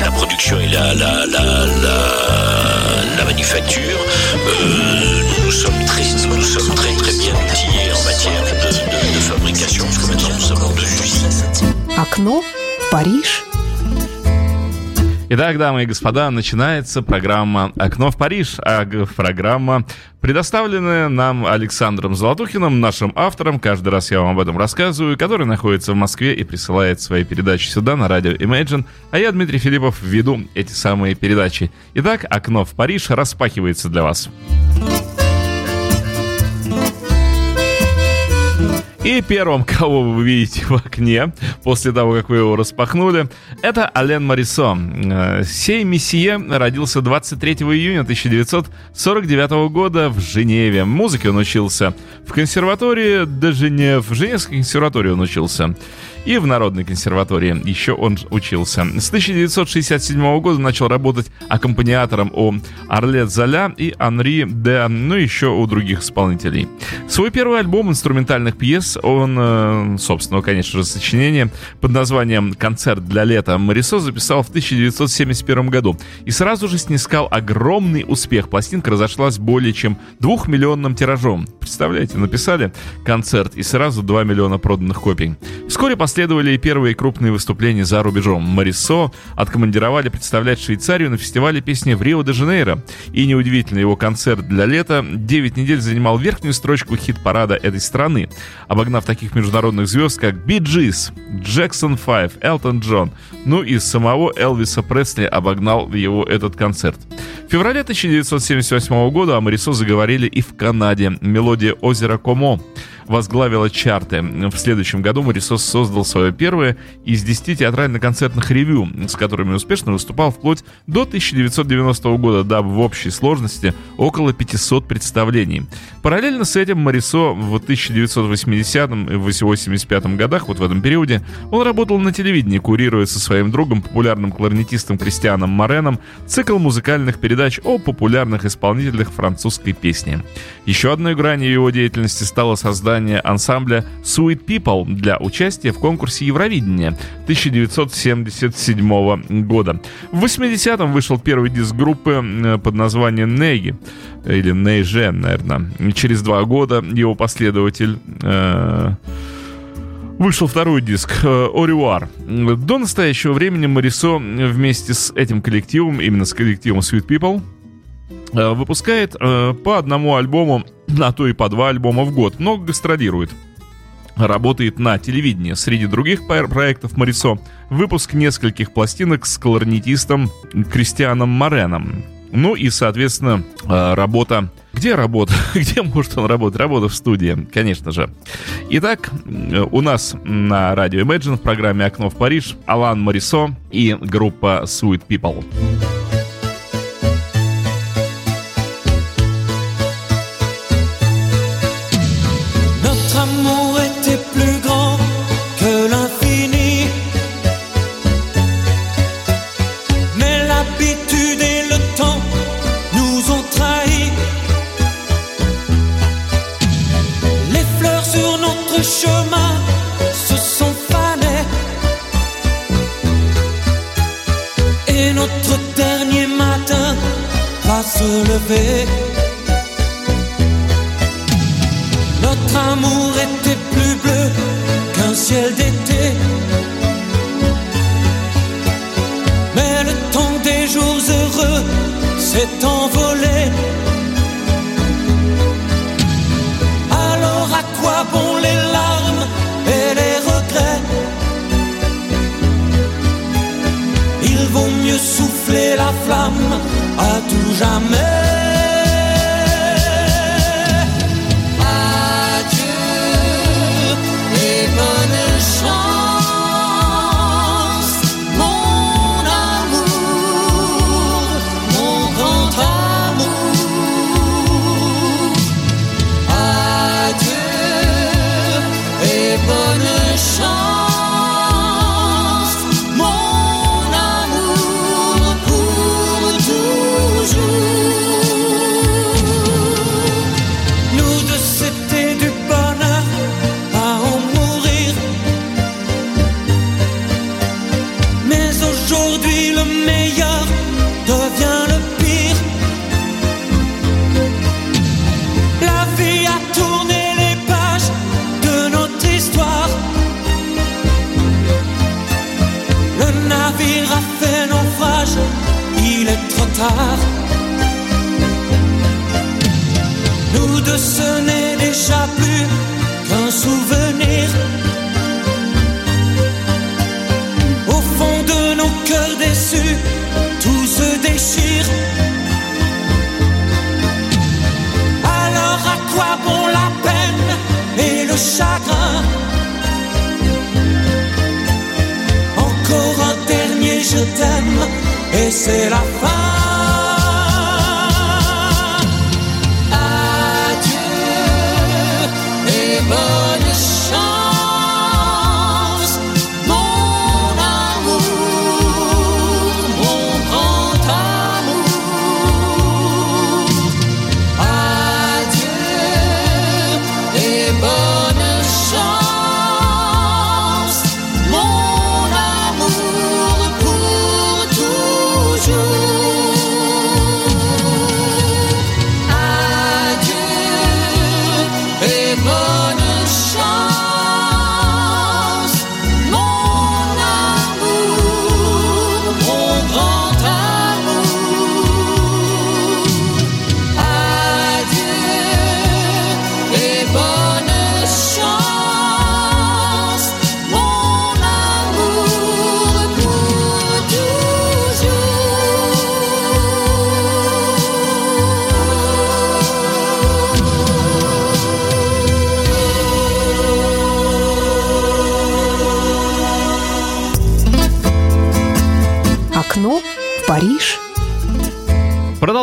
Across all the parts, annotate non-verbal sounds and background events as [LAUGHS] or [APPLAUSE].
la production et la, la, la, la, la manufacture. Euh, nous sommes très, nous sommes très, très bien outillés en matière de, fabrication, parce que maintenant nous sommes en deux usines. Acno, Paris Итак, дамы и господа, начинается программа «Окно в Париж», а программа, предоставленная нам Александром Золотухиным, нашим автором, каждый раз я вам об этом рассказываю, который находится в Москве и присылает свои передачи сюда, на радио Imagine, а я, Дмитрий Филиппов, веду эти самые передачи. Итак, «Окно в Париж» распахивается для вас. И первым, кого вы видите в окне, после того, как вы его распахнули, это Ален Марисо. Э, Сей месье родился 23 июня 1949 года в Женеве. Музыке он учился в консерватории де Женев. В Женевской консерватории он учился. И в Народной консерватории еще он учился. С 1967 года начал работать аккомпаниатором у Арлет Золя и Анри де, ну еще у других исполнителей. Свой первый альбом инструментальных пьес, он, э, собственно, конечно же, сочинение под названием «Концерт для лета» Марисо записал в 1971 году и сразу же снискал огромный успех. Пластинка разошлась более чем двухмиллионным тиражом. Представляете, написали концерт и сразу 2 миллиона проданных копий. Вскоре последовали и первые крупные выступления за рубежом. Марисо откомандировали представлять Швейцарию на фестивале песни в Рио-де-Жанейро. И неудивительно, его концерт для лета 9 недель занимал верхнюю строчку хит-парада этой страны, обогнав таких международных звезд, как Би Джис, Джексон 5, Элтон Джон, ну и самого Элвиса Пресли обогнал его этот концерт. В феврале 1978 года о Марисо заговорили и в Канаде. Мелодия озера Комо возглавила чарты. В следующем году Марисос создал свое первое из 10 театрально-концертных ревю, с которыми успешно выступал вплоть до 1990 года, дав в общей сложности около 500 представлений. Параллельно с этим Марисо в 1980 и 1985 годах, вот в этом периоде, он работал на телевидении, курируя со своим другом, популярным кларнетистом Кристианом Мореном, цикл музыкальных передач о популярных исполнителях французской песни. Еще одной гранью его деятельности стало создание ансамбля Sweet People для участия в конкурсе Евровидения 1977 года. В 80-м вышел первый диск группы э, под названием Неги, или Нейже, наверное. Через два года его последователь... э, Вышел второй диск «Ориуар». До настоящего времени Марисо вместе с этим коллективом, именно с коллективом Sweet People, э, выпускает э, по одному альбому, [CLEARS THROAT] а то и по два альбома в год. Много гастролирует. Работает на телевидении. Среди других проектов Марисо выпуск нескольких пластинок с кларнетистом Кристианом Мореном. Ну и, соответственно, э, работа... Где работа? [LAUGHS] Где может он работать? Работа в студии, конечно же. Итак, э, у нас на радио Imagine в программе «Окно в Париж» Алан Марисо и группа Sweet People.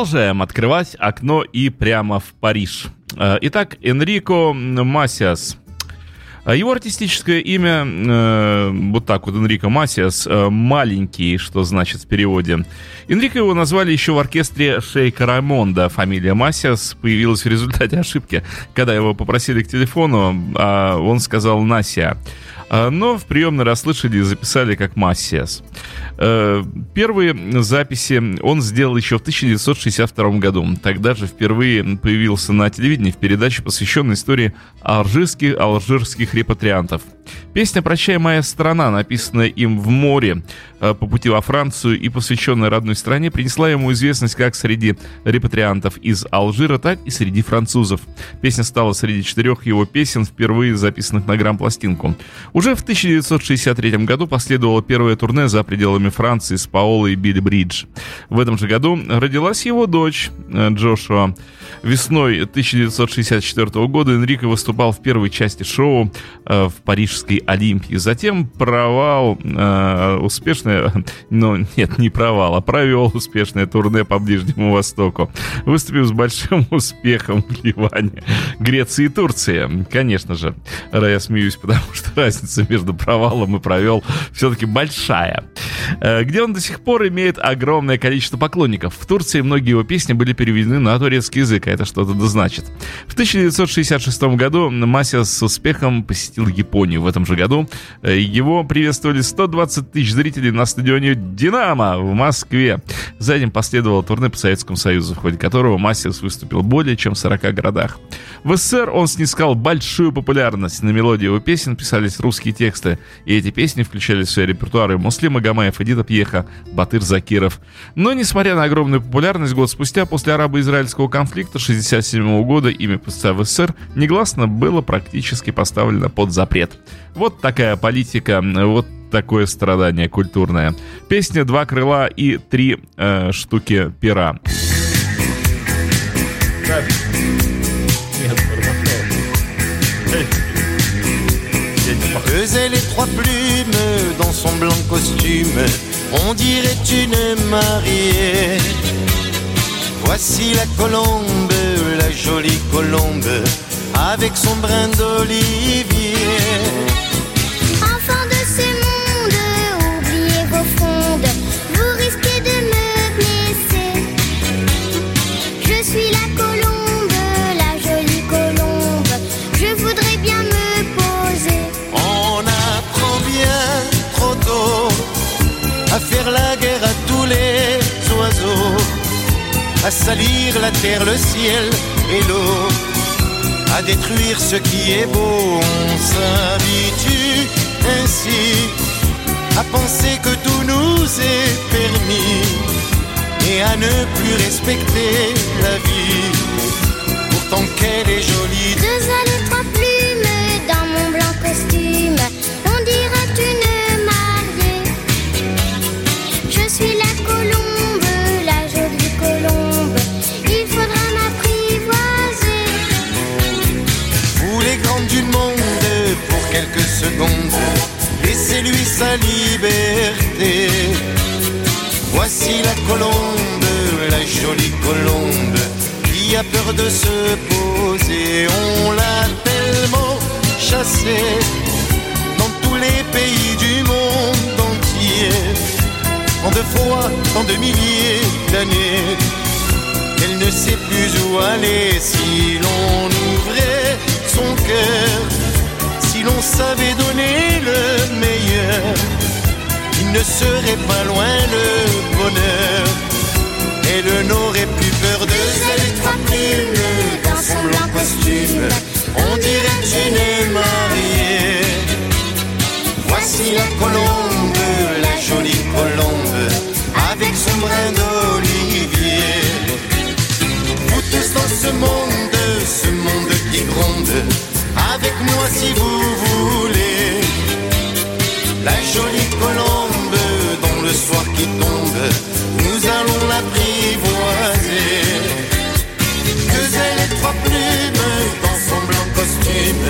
Продолжаем открывать окно и прямо в Париж. Э, Итак, Энрико Масиас. А Его артистическое имя, э, вот так вот, Энрико Масиас, э, маленький, что значит в переводе. Энрико его назвали еще в оркестре Шейка Раймонда. Фамилия Масиас появилась в результате ошибки. Когда его попросили к телефону, а он сказал Насия. А, Но в приемной расслышали и записали как Массиас. Э, Первые записи он сделал еще в 1962 году. Тогда же впервые появился на телевидении в передаче, посвященной истории алжирских, алжирских репатриантов. Песня «Прощай, моя страна», написанная им в море э, по пути во Францию и посвященная родной стране, принесла ему известность как среди репатриантов из Алжира, так и среди французов. Песня стала среди четырех его песен, впервые записанных на грамм-пластинку. Уже в 1963 году последовало первое турне за пределами Франции с Паолой Билли Бридж. В этом же году родилась его дочь э, Джошуа. Весной 1964 года Энрико выступал в первой части шоу э, в Парижской Олимпии. Затем провал, э, успешное, [LAUGHS] ну нет, не провал, а провел успешное турне по Ближнему Востоку. Выступив с большим [LAUGHS] успехом в Ливане, Греции и Турции. Конечно же, я смеюсь, потому что [LAUGHS] разница между провалом и провел все-таки большая. Э, Где он до сих пор имеет огромное количество поклонников. В Турции многие его песни были переведены на турецкий язык, а это что-то да значит. В 1966 году Масия с успехом посетил Японию. В этом же году э, его приветствовали 120 тысяч зрителей на стадионе «Динамо» в Москве. За этим последовало турне по Советскому Союзу, в ходе которого Масиас выступил более чем в 40 городах. В СССР он снискал большую популярность. На мелодии его песен писались русские тексты, и эти песни включали в свои репертуары Муслим Магомаев, Эдита Пьеха, Батыр Закиров. Но, несмотря на огромную популярность, год спустя, после арабо-израильского конфликта 1967 года, имя певца в СССР негласно было практически поставлено под запрет. Вот такая политика, вот такое страдание культурное. Песня «Два крыла» и «Три э, штуки пера». Les trois plumes dans son blanc costume, on dirait une mariée. Voici la colombe, la jolie colombe, avec son brin d'olivier. Salir la terre, le ciel et l'eau, à détruire ce qui est beau. On s'habitue ainsi à penser que tout nous est permis et à ne plus respecter la vie. Pourtant qu'elle est jolie. Deux allées, trois plumes dans mon blanc costume. Sa liberté. Voici la colombe, la jolie colombe, qui a peur de se poser. On l'a tellement chassée dans tous les pays du monde entier. En deux fois, en deux milliers d'années, elle ne sait plus où aller si l'on ouvrait son cœur, l'on savait donner le meilleur. Il ne serait pas loin le bonheur. Elle n'aurait plus peur de trois plumes dans son blanc costume. On dirait une mariée. Voici la colombe, la jolie colombe, avec son brin d'olivier. Vous tous dans ce monde, ce monde qui gronde, avec moi si vous voulez. La jolie colombe, dont le soir qui tombe, nous allons l'apprivoiser. Deux ailes et trois plumes dans son blanc costume,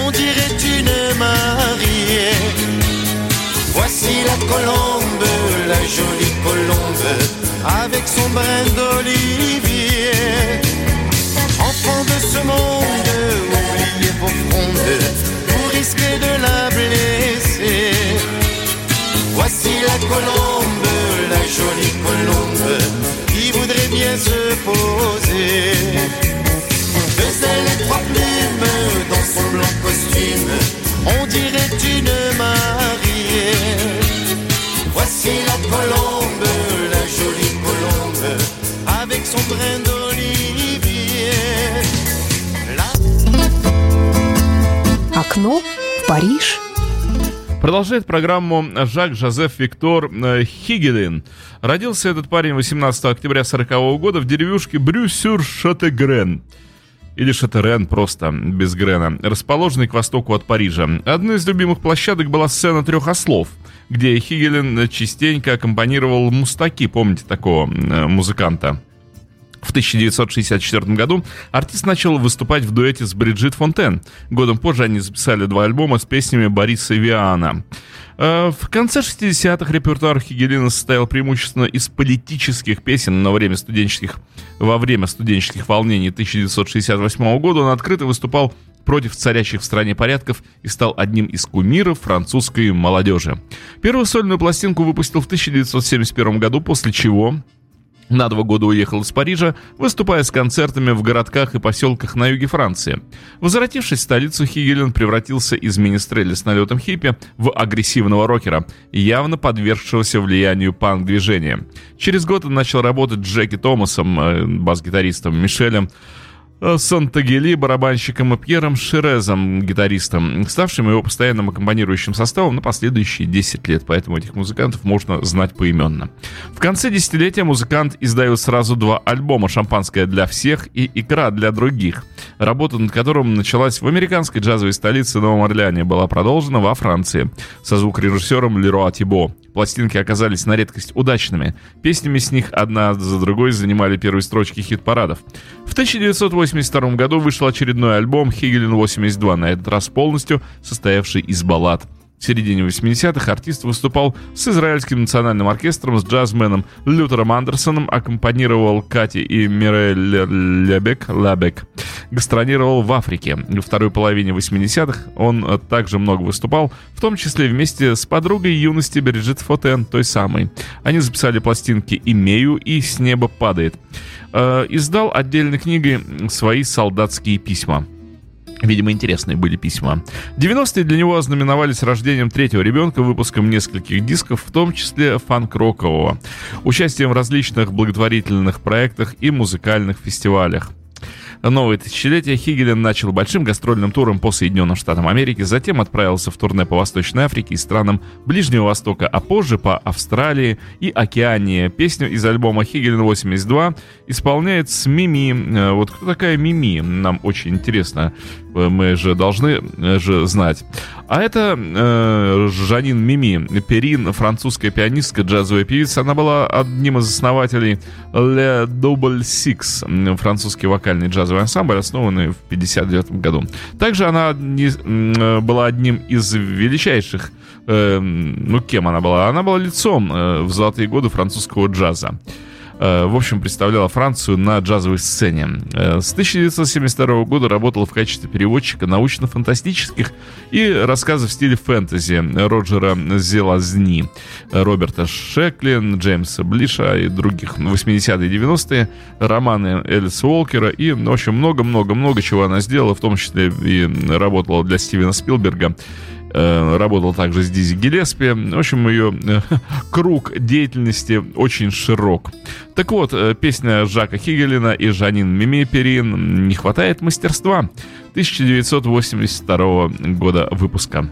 on dirait une mariée. Voici la colombe, la jolie colombe, avec son brin d'olivier. Enfant de ce monde, vos frondes, vous risquez de la blesser. Voici la colombe, la jolie colombe, qui voudrait bien se poser. Deux ailes et trois plumes dans son blanc costume, on dirait une mariée. Voici la colombe, la jolie colombe, avec son brin d'olivier. Окно в Париж. Продолжает программу Жак-Жозеф Виктор э, Хигелин. Родился этот парень 18 октября 40 года в деревушке Брюсюр-Шатегрен. Или Шатерен просто, без Грена, расположенный к востоку от Парижа. Одной из любимых площадок была сцена трех ослов, где Хигелин частенько аккомпанировал мустаки, помните такого э, музыканта? В 1964 году артист начал выступать в дуэте с Бриджит Фонтен. Годом позже они записали два альбома с песнями Бориса Виана. Э, В конце 60-х репертуар Хигелина состоял преимущественно из политических песен на время студенческих, во время студенческих волнений 1968 года он открыто выступал против царящих в стране порядков и стал одним из кумиров французской молодежи. Первую сольную пластинку выпустил в 1971 году, после чего на два года уехал из Парижа, выступая с концертами в городках и поселках на юге Франции. Возвратившись в столицу, Хигелин превратился из министреля с налетом хиппи в агрессивного рокера, явно подвергшегося влиянию панк-движения. Через год он начал работать с Джеки Томасом, э, бас-гитаристом, Мишелем, Сантагели, барабанщиком и Пьером Ширезом, гитаристом, ставшим его постоянным аккомпанирующим составом на последующие 10 лет, поэтому этих музыкантов можно знать поименно. В конце десятилетия музыкант издает сразу два альбома «Шампанское для всех» и «Икра для других», работа над которым началась в американской джазовой столице Новом Орлеане, была продолжена во Франции со звукорежиссером Леруа Тибо. Пластинки оказались на редкость удачными. Песнями с них одна за другой занимали первые строчки хит-парадов. В 1982 году вышел очередной альбом «Хигелин 82», на этот раз полностью состоявший из баллад. В середине 80-х артист выступал с Израильским национальным оркестром, с джазменом Лютером Андерсоном, аккомпанировал Кати и Мирель Лебек, Лабек. Гастролировал в Африке. Во второй половине 80-х он также много выступал, в том числе вместе с подругой юности Бриджит Фотен, той самой. Они записали пластинки «Имею» и «С неба падает». Э, Издал отдельной книгой свои солдатские письма. Видимо, интересные были письма. 90-е для него ознаменовались рождением третьего ребенка, выпуском нескольких дисков, в том числе фанк-рокового, участием в различных благотворительных проектах и музыкальных фестивалях. Новое тысячелетие Хигелин начал большим гастрольным туром по Соединенным Штатам Америки, затем отправился в турне по Восточной Африке и странам Ближнего Востока, а позже по Австралии и Океании. Песню из альбома Хигелин 82 исполняет с Мими. Э, вот кто такая Мими? Нам очень интересно. Э, мы же должны э, же знать. А это э, Жанин Мими, Перин, французская пианистка, джазовая певица. Она была одним из основателей Le Double Six, французский вокальный джазовый ансамбль, основанный в 1959 году. Также она не, э, была одним из величайших э, ну, кем она была? Она была лицом э, в золотые годы французского джаза. Э, в общем, представляла Францию на джазовой сцене. Э, с 1972 года работала в качестве переводчика научно-фантастических и рассказов в стиле фэнтези Роджера Зелазни, Роберта Шеклин, Джеймса Блиша и других 80-е и 90-е, романы Элиса Уолкера и, в общем, много-много-много чего она сделала, в том числе и работала для Стивена Спилберга. Э, работал также с Дизи Гелеспи. В общем, ее э, [LAUGHS] круг деятельности очень широк. Так вот, э, песня Жака Хигелина и Жанин Мими Перин «Не хватает мастерства» 1982 года выпуска.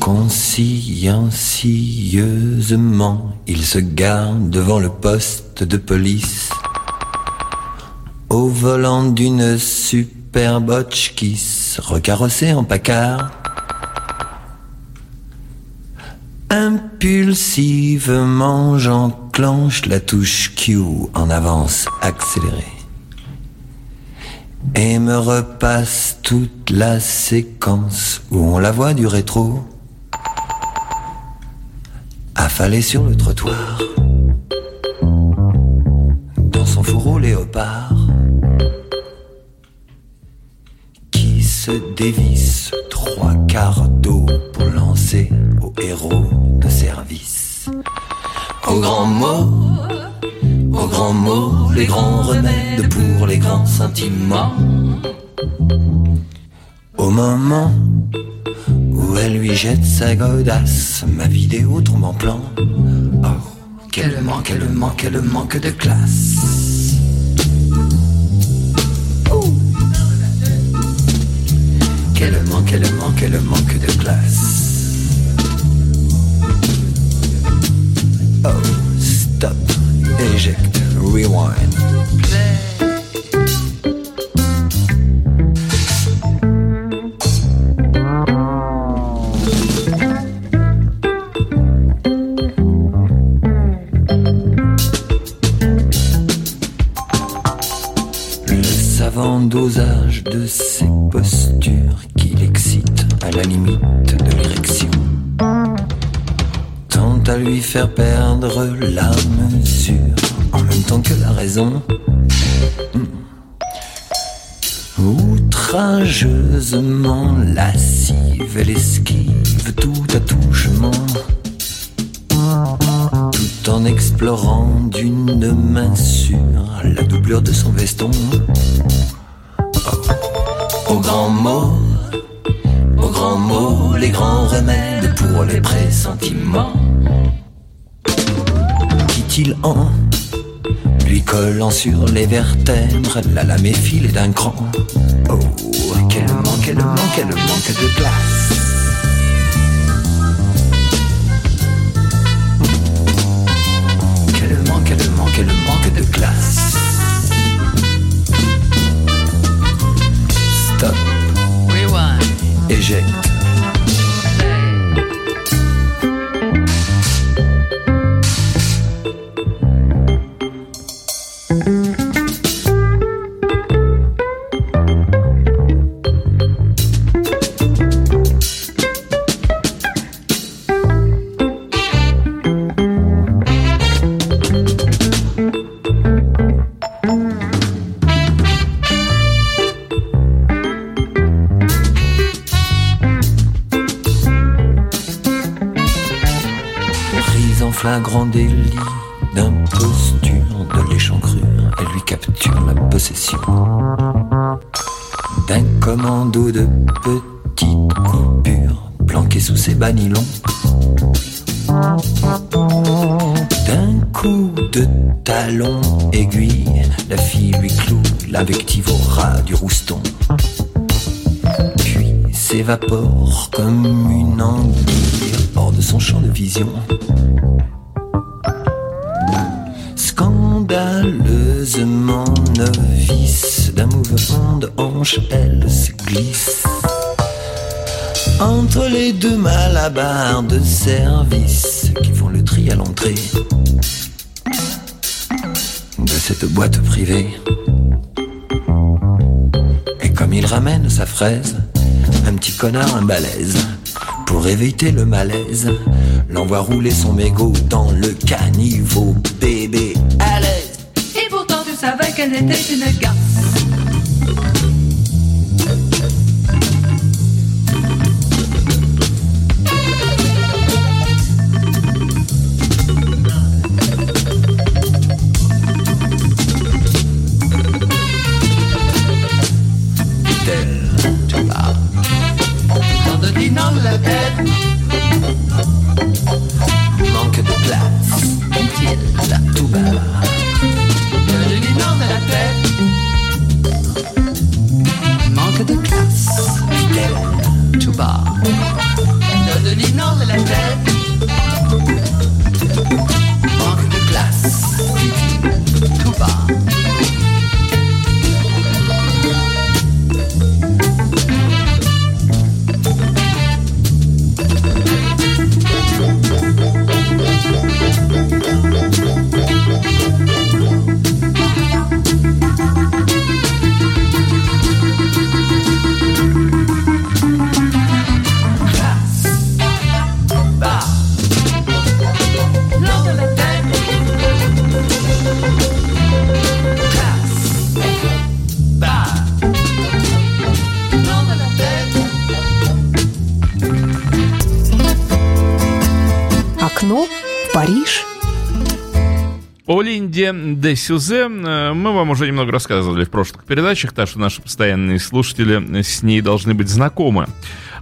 Consciencieusement, il se garde devant le poste de police au volant d'une superbe Hotchkiss recarrossé en pacard. Impulsivement, j'enclenche la touche Q en avance accélérée et me repasse toute la séquence où on la voit du rétro affalée sur le trottoir dans son fourreau léopard. Se dévisse trois quarts d'eau pour lancer au héros de service. Au grand mot, au grand mot, les grands remèdes pour les grands sentiments. Au moment où elle lui jette sa godasse, ma vidéo tombe en plan. Oh, quel manque, quel manque, quel manque de classe. Quel manque, quel manque, quel manque de classe. Oh, stop, eject, rewind. Dosage de ses postures à la limite de l'érection. Tant à lui faire perdre la mesure en même temps que la raison. Hmm. Outrageusement lascive, elle esquive tout attouchement. Tout en explorant d'une main sûre la doublure de son veston. Au grand mot aux grands mots, les grands remèdes pour les pressentiments. Dit-il en lui collant sur les vertèbres la lame effilée d'un cran. Oh, quel manque, quel manque, quel manque de place. Quel manque, quel manque, quel manque de classe. Eject. D'imposture de l'échancrure, elle lui capture la possession d'un commando de petites coupures planqué sous ses banilons. D'un coup de talon aiguille, la fille lui cloue l'invective au ras du rouston. Puis s'évapore comme une anguille hors de son champ de vision. Scandaleusement novice. D'un mouvement de hanche, elle se glisse. Entre les deux malabars de service qui font le tri à l'entrée de cette boîte privée. Et comme il ramène sa fraise, un petit connard, un balèze, pour éviter le malaise, l'envoie rouler son mégot dans le caniveau, bébé qu'elle était une garce. Donne de la tête. Manque de glace. Париж. О Линде де Сюзе э, мы вам уже немного рассказывали в прошлых передачах, так что наши постоянные слушатели с ней должны быть знакомы.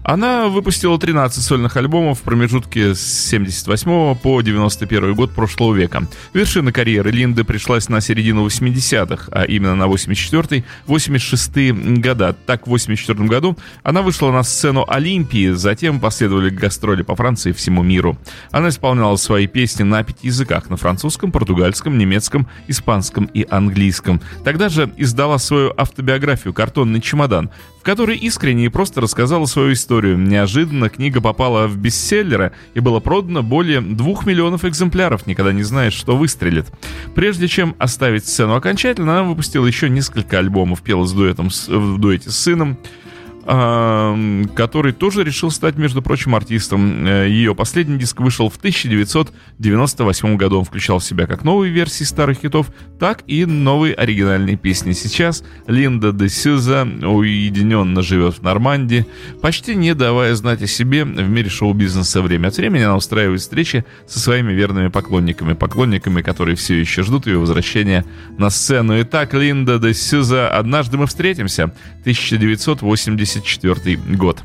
Она выпустила 13 сольных альбомов в промежутке с 78 по 91 год прошлого века. Вершина карьеры Линды пришлась на середину 80-х, а именно на 84-86 года. Так, в 84 году она вышла на сцену Олимпии, затем последовали гастроли по Франции и всему миру. Она исполняла свои песни на пяти языках, на французском, португальском, немецком, испанском и английском. Тогда же издала свою автобиографию «Картонный чемодан», которой искренне и просто рассказала свою историю. Неожиданно книга попала в бестселлеры и было продано более двух миллионов экземпляров, никогда не знаешь, что выстрелит. Прежде чем оставить сцену окончательно, она выпустила еще несколько альбомов, пела с дуэтом, в дуэте с сыном, который тоже решил стать, между прочим, артистом. Э, Ее последний диск вышел в 1998 году. Он включал в себя как новые версии старых хитов, так и новые оригинальные песни. Сейчас Линда де Сюза уединенно живет в Нормандии, почти не давая знать о себе в мире шоу-бизнеса время от времени. Она устраивает встречи со своими верными поклонниками, поклонниками, которые все еще ждут ее возвращения на сцену. Итак, Линда де Сюза «Однажды мы встретимся», 1984 год.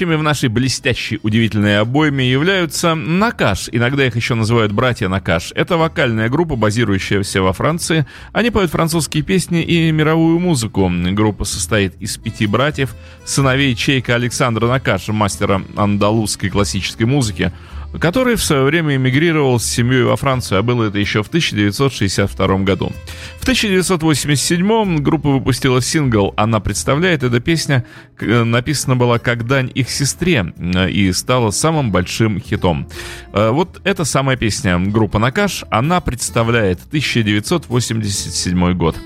Следующими в нашей блестящей удивительной обойме являются Накаш. Иногда их еще называют братья Накаш. Это вокальная группа, базирующаяся во Франции. Они поют французские песни и мировую музыку. Группа состоит из пяти братьев, сыновей Чейка Александра Накаша, мастера андалузской классической музыки, который в свое время эмигрировал с семьей во Францию, а было это еще в 1962 году. В 1987 группа выпустила сингл «Она представляет». Эта песня э, написана была как дань их сестре э, и стала самым большим хитом. Э, Вот эта самая песня группа «Накаш», она представляет 1987 год.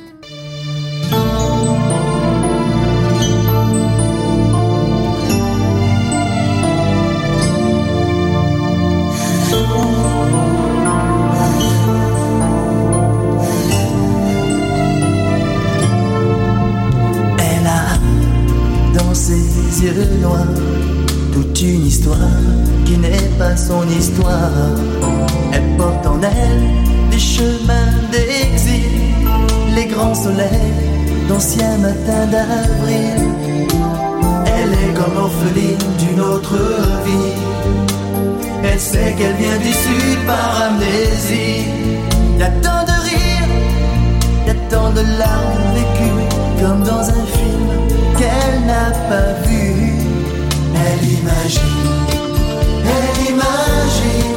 D'anciens matins d'avril. Elle est comme orpheline d'une autre vie. Elle sait qu'elle vient du sud par amnésie. Y a tant de rires, y a tant de larmes vécues comme dans un film qu'elle n'a pas vu. Elle imagine, elle imagine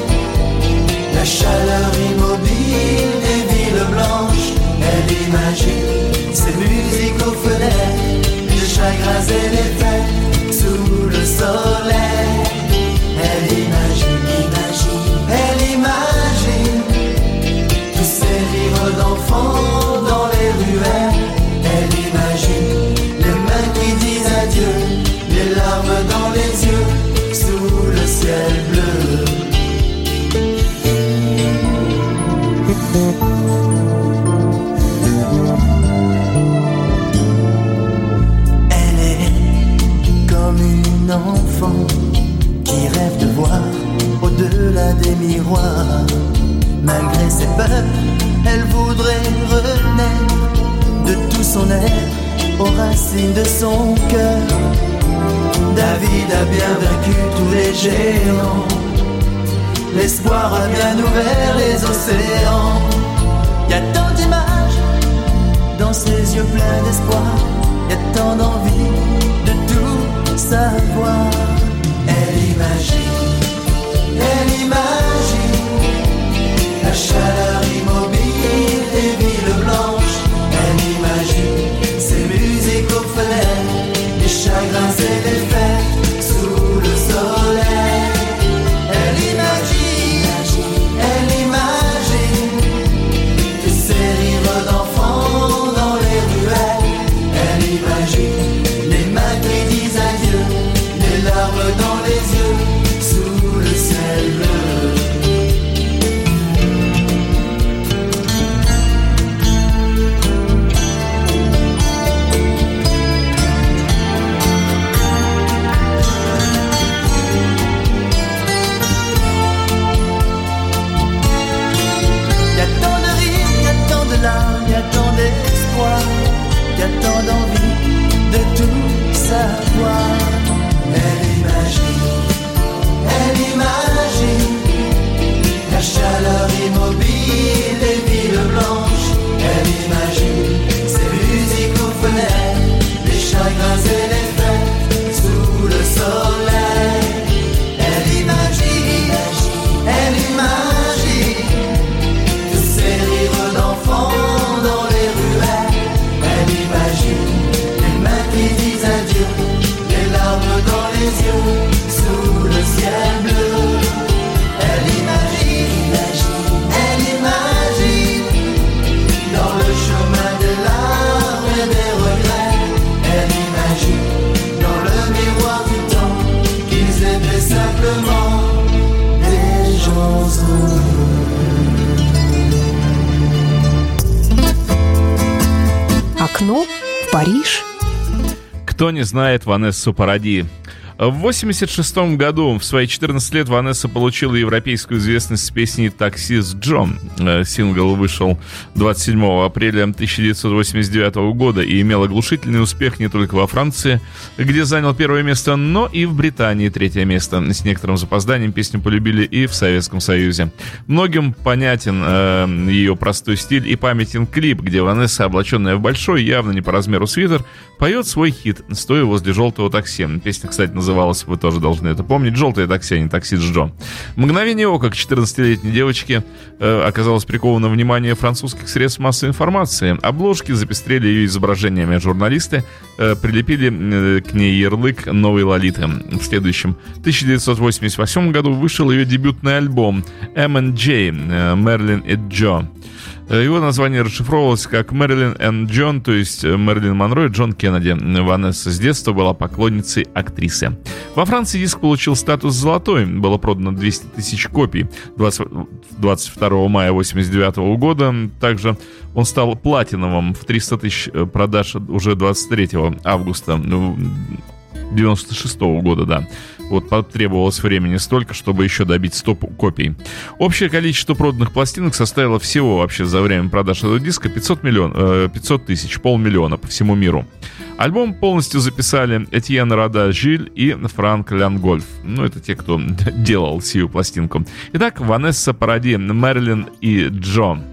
la chaleur immobile des villes blanches. Elle imagine ces musiques aux fenêtres, les chagrins et les sous le soleil. Aux racines de son cœur. David a bien vaincu tous les géants. L'espoir a bien ouvert les océans. Y a tant d'images dans ses yeux pleins d'espoir. Y a tant d'envie de tout savoir. Elle imagine, elle imagine la chaleur immobile des villes fallait, les chagrins et les знает Ванессу Паради? В 1986 году, в свои 14 лет, Ванесса получила европейскую известность с песней «Таксист Джон». Э, Сингл вышел 27 апреля 1989 года и имел оглушительный успех не только во Франции, где занял первое место, но и в Британии третье место. С некоторым запозданием песню полюбили и в Советском Союзе. Многим понятен э, ее простой стиль и памятен клип, где Ванесса, облаченная в большой, явно не по размеру свитер, поет свой хит, стоя возле желтого такси. Песня, кстати, называлась, вы тоже должны это помнить, «Желтое такси», а не «Такси Джо». Мгновение ока к 14-летней девочке э, оказалось приковано внимание французских средств массовой информации. Обложки запестрели ее изображениями. Журналисты э, прилепили э, к ней ярлык «Новой Лолиты». В следующем 1988 году вышел ее дебютный альбом «M&J» э, «Мерлин и Джо». Э, Его название расшифровывалось как Мэрилин Н. Джон, то есть э, Мэрилин Монро и Джон Кеннеди. Ванесса с детства была поклонницей актрисы. Во Франции диск получил статус золотой. Было продано 200 тысяч копий 20, 22 мая 1989 года. Также он стал платиновым в 300 тысяч э, продаж уже 23 августа 96 года, да. Вот потребовалось времени столько, чтобы еще добить 100 копий. Общее количество проданных пластинок составило всего вообще за время продаж этого диска 500, миллион, э, 500 тысяч, полмиллиона по всему миру. Альбом полностью записали Этьен Рада Жиль и Франк Лянгольф. Ну, это те, кто [LAUGHS] делал сию пластинку. Итак, Ванесса Паради, Мэрилин и Джон.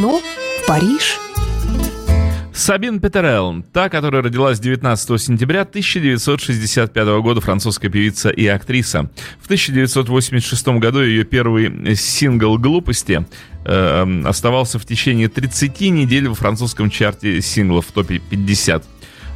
Окно в Париж. Сабин Петерел, та, которая родилась 19 сентября 1965 года, французская певица и актриса. В 1986 году ее первый сингл «Глупости» э, оставался в течение 30 недель во французском чарте синглов в топе 50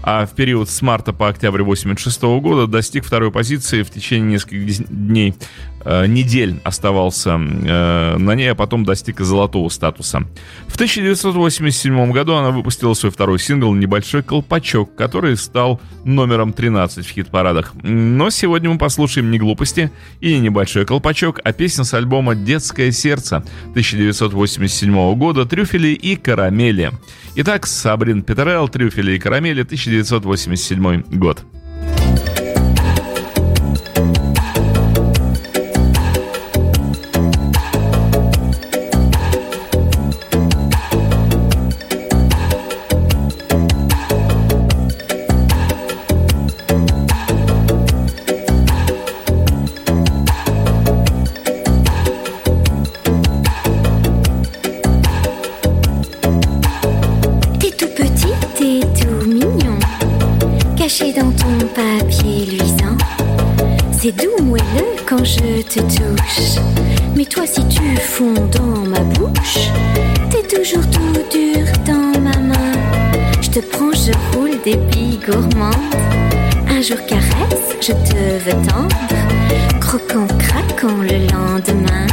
а в период с марта по октябрь 1986 года достиг второй позиции в течение нескольких дней Э, недель оставался э, на ней, а потом достиг золотого статуса. В 1987 году она выпустила свой второй сингл «Небольшой колпачок», который стал номером 13 в хит-парадах. Но сегодня мы послушаем не глупости и не небольшой колпачок, а песню с альбома «Детское сердце» 1987 года «Трюфели и карамели». Итак, Сабрин Петерел, «Трюфели и карамели», 1987 год. Je te touche. Mais toi, si tu fonds dans ma bouche, t'es toujours tout dur dans ma main. Je te prends, je roule des billes gourmandes. Un jour caresse, je te veux tendre. Croquant, craquant le lendemain.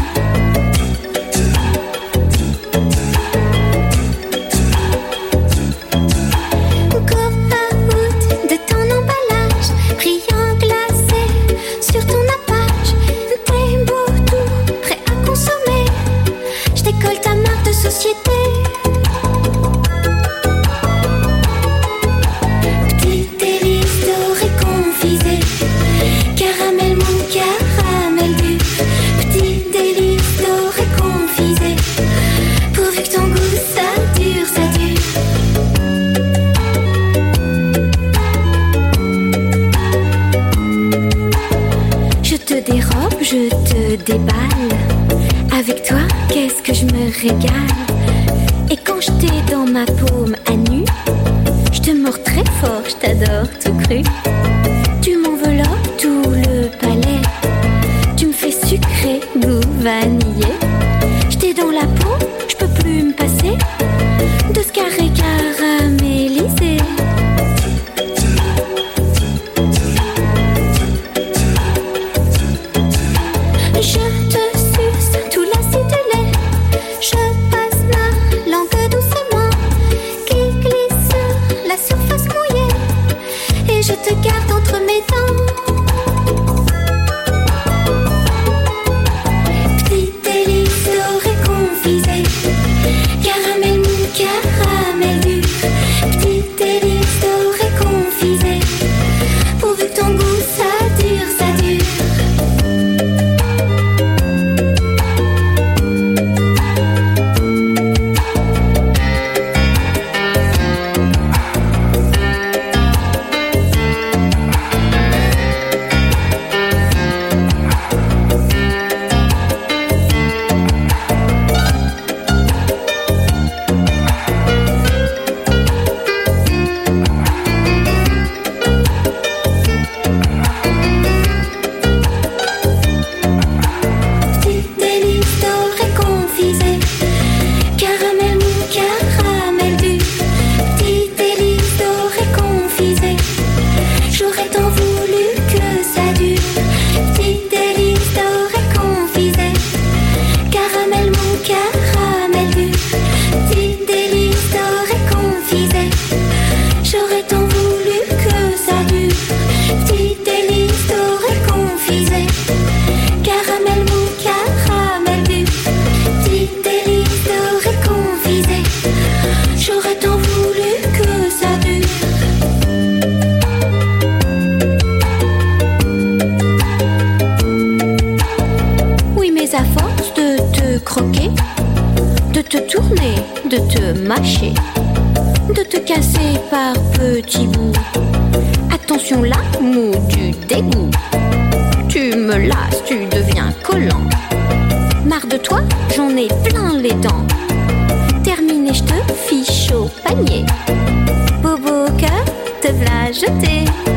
Te par petits bouts. Attention là, mou du dégoût. Tu me lasses, tu deviens collant. Marre de toi, j'en ai plein les dents. fiche au panier. Bobo cœur, te v'là jeter.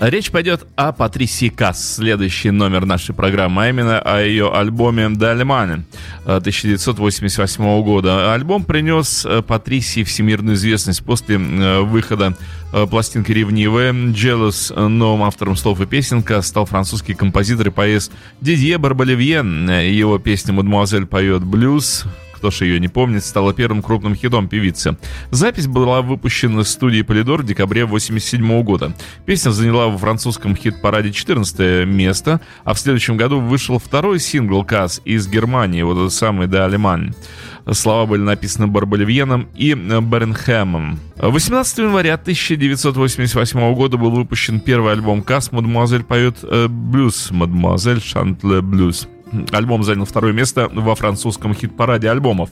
Речь пойдет о Патрисии Касс, следующий номер нашей программы, а именно о ее альбоме «Дальмане» 1988 года. Альбом принес э, Патрисии всемирную известность после э, выхода э, пластинки «Ревнивая». «Jealous» новым автором слов и песенка стал французский композитор и поэт Дидье Барболивьен. Его песня «Мадемуазель поет блюз», кто ж ее не помнит, стала первым крупным хитом певицы. Запись была выпущена в студии Полидор в декабре 1987 года. Песня заняла во французском хит-параде 14 место, а в следующем году вышел второй сингл «Каз» из Германии, вот этот самый «Да Алеман». Слова были написаны Барболивьеном и Бернхэмом. 18 января 1988 года был выпущен первый альбом «Каз». «Мадемуазель поет э, блюз», «Мадемуазель шантле блюз». Альбом занял второе место во французском хит-параде альбомов.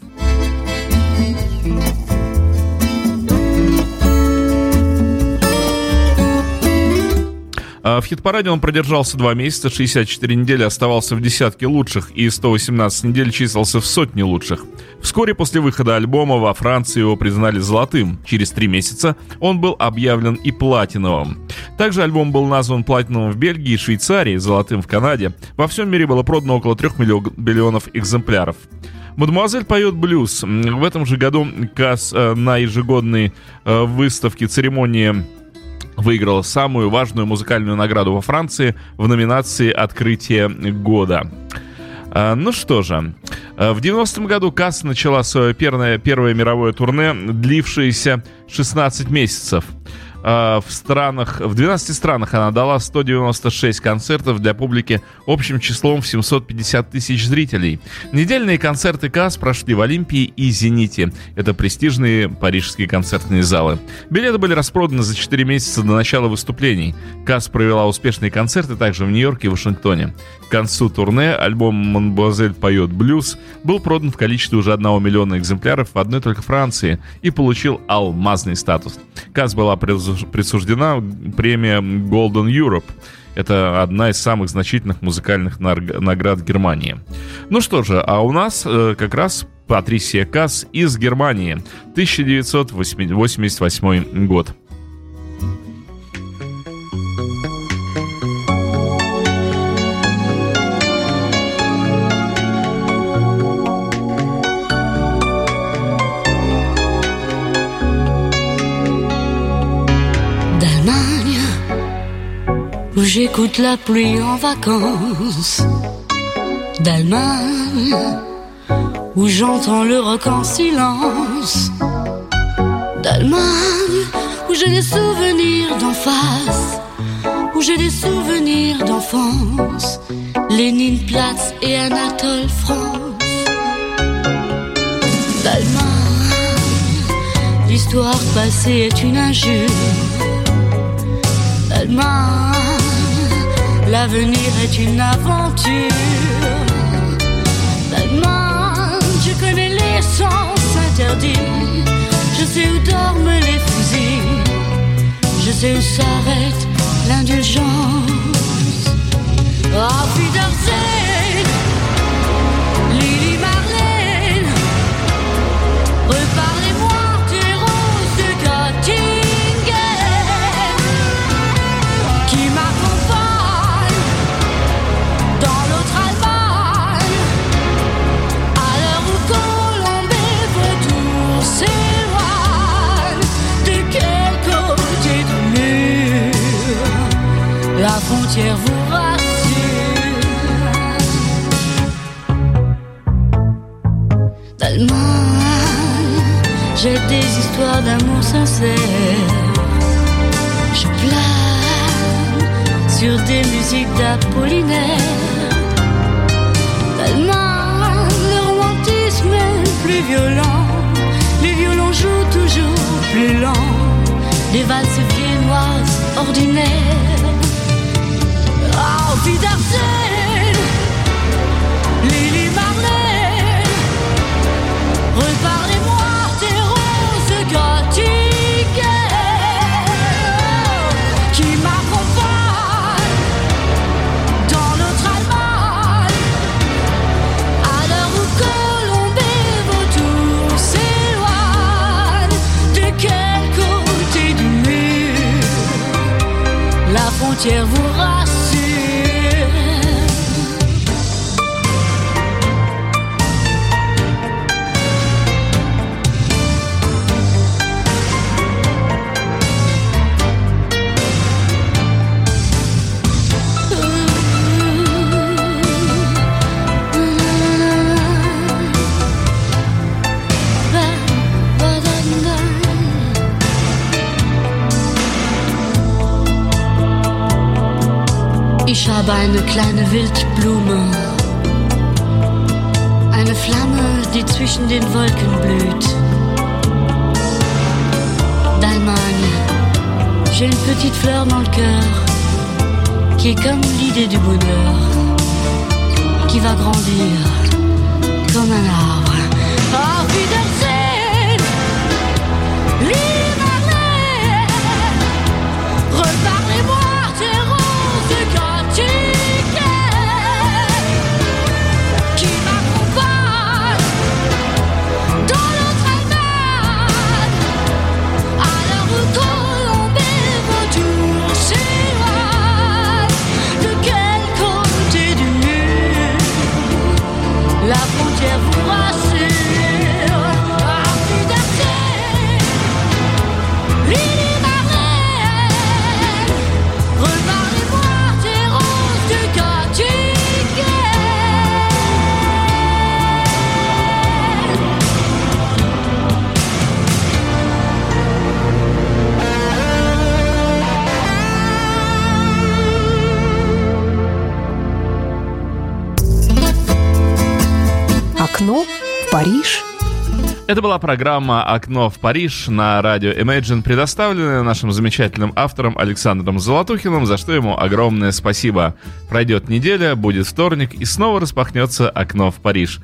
В хит-параде он продержался два месяца, 64 недели оставался в десятке лучших и 118 недель числился в сотне лучших. Вскоре после выхода альбома во Франции его признали золотым. Через три месяца он был объявлен и платиновым. Также альбом был назван платиновым в Бельгии и Швейцарии, золотым в Канаде. Во всем мире было продано около 3 миллионов экземпляров. Мадемуазель поет блюз. В этом же году Касс э, на ежегодной э, выставке церемонии выиграла самую важную музыкальную награду во Франции в номинации «Открытие года». А, Ну что же, а, в 90-м году Касс начала свое первое, первое мировое турне, длившееся 16 месяцев. А, В странах, в 12 странах она дала 196 концертов для публики общим числом в 750 тысяч зрителей. Недельные концерты КАС прошли в Олимпии и Зените. Это престижные парижские концертные залы. Билеты были распроданы за 4 месяца до начала выступлений. КАС провела успешные концерты также в Нью-Йорке и Вашингтоне. К концу турне альбом «Монбуазель поет блюз» был продан в количестве уже 1 миллиона экземпляров в одной только Франции и получил алмазный статус. КАС была прису- присуждена премия Golden Europe. Это одна из самых значительных музыкальных наград Германии. Ну что же, а у нас э, как раз Патрисия Касс из Германии, 1988 год. J'écoute la pluie en vacances. D'Allemagne, où j'entends le rock en silence. D'Allemagne, où j'ai des souvenirs d'en face, où j'ai des souvenirs d'enfance. Lénine, Platz et Anatole France. D'Allemagne, l'histoire passée est une injure. D'Allemagne, l'avenir est une aventure. D'Allemagne, je connais les sens interdits. Je sais où dorment les fusils. Je sais où s'arrête l'indulgence. Wiedersehen, D'Allemagne, j'ai des histoires d'amour sincère. Je plane sur des musiques d'Apollinaire. D'Allemagne, le romantisme est plus violent. Les violons jouent toujours plus lent. Les valses viennoises ordinaires. Lily Marley. Reparlez-moi tes roses gothiques qui m'accompagnent dans notre Allemagne. À l'heure où Colombe et Vautour de quel côté du mur la frontière vous Ich habe eine kleine Wildblume, eine Flamme, die zwischen den Wolken blüht. D'Allemagne, j'ai une petite fleur dans le cœur, qui est comme l'idée du bonheur, qui va grandir comme un arbre. Auf Париж. Это была программа «Окно в Париж» на радио Imagine, предоставленная нашим замечательным автором Александром Золотухиным, за что ему огромное спасибо. Пройдет неделя, будет вторник, и снова распахнется «Окно в Париж».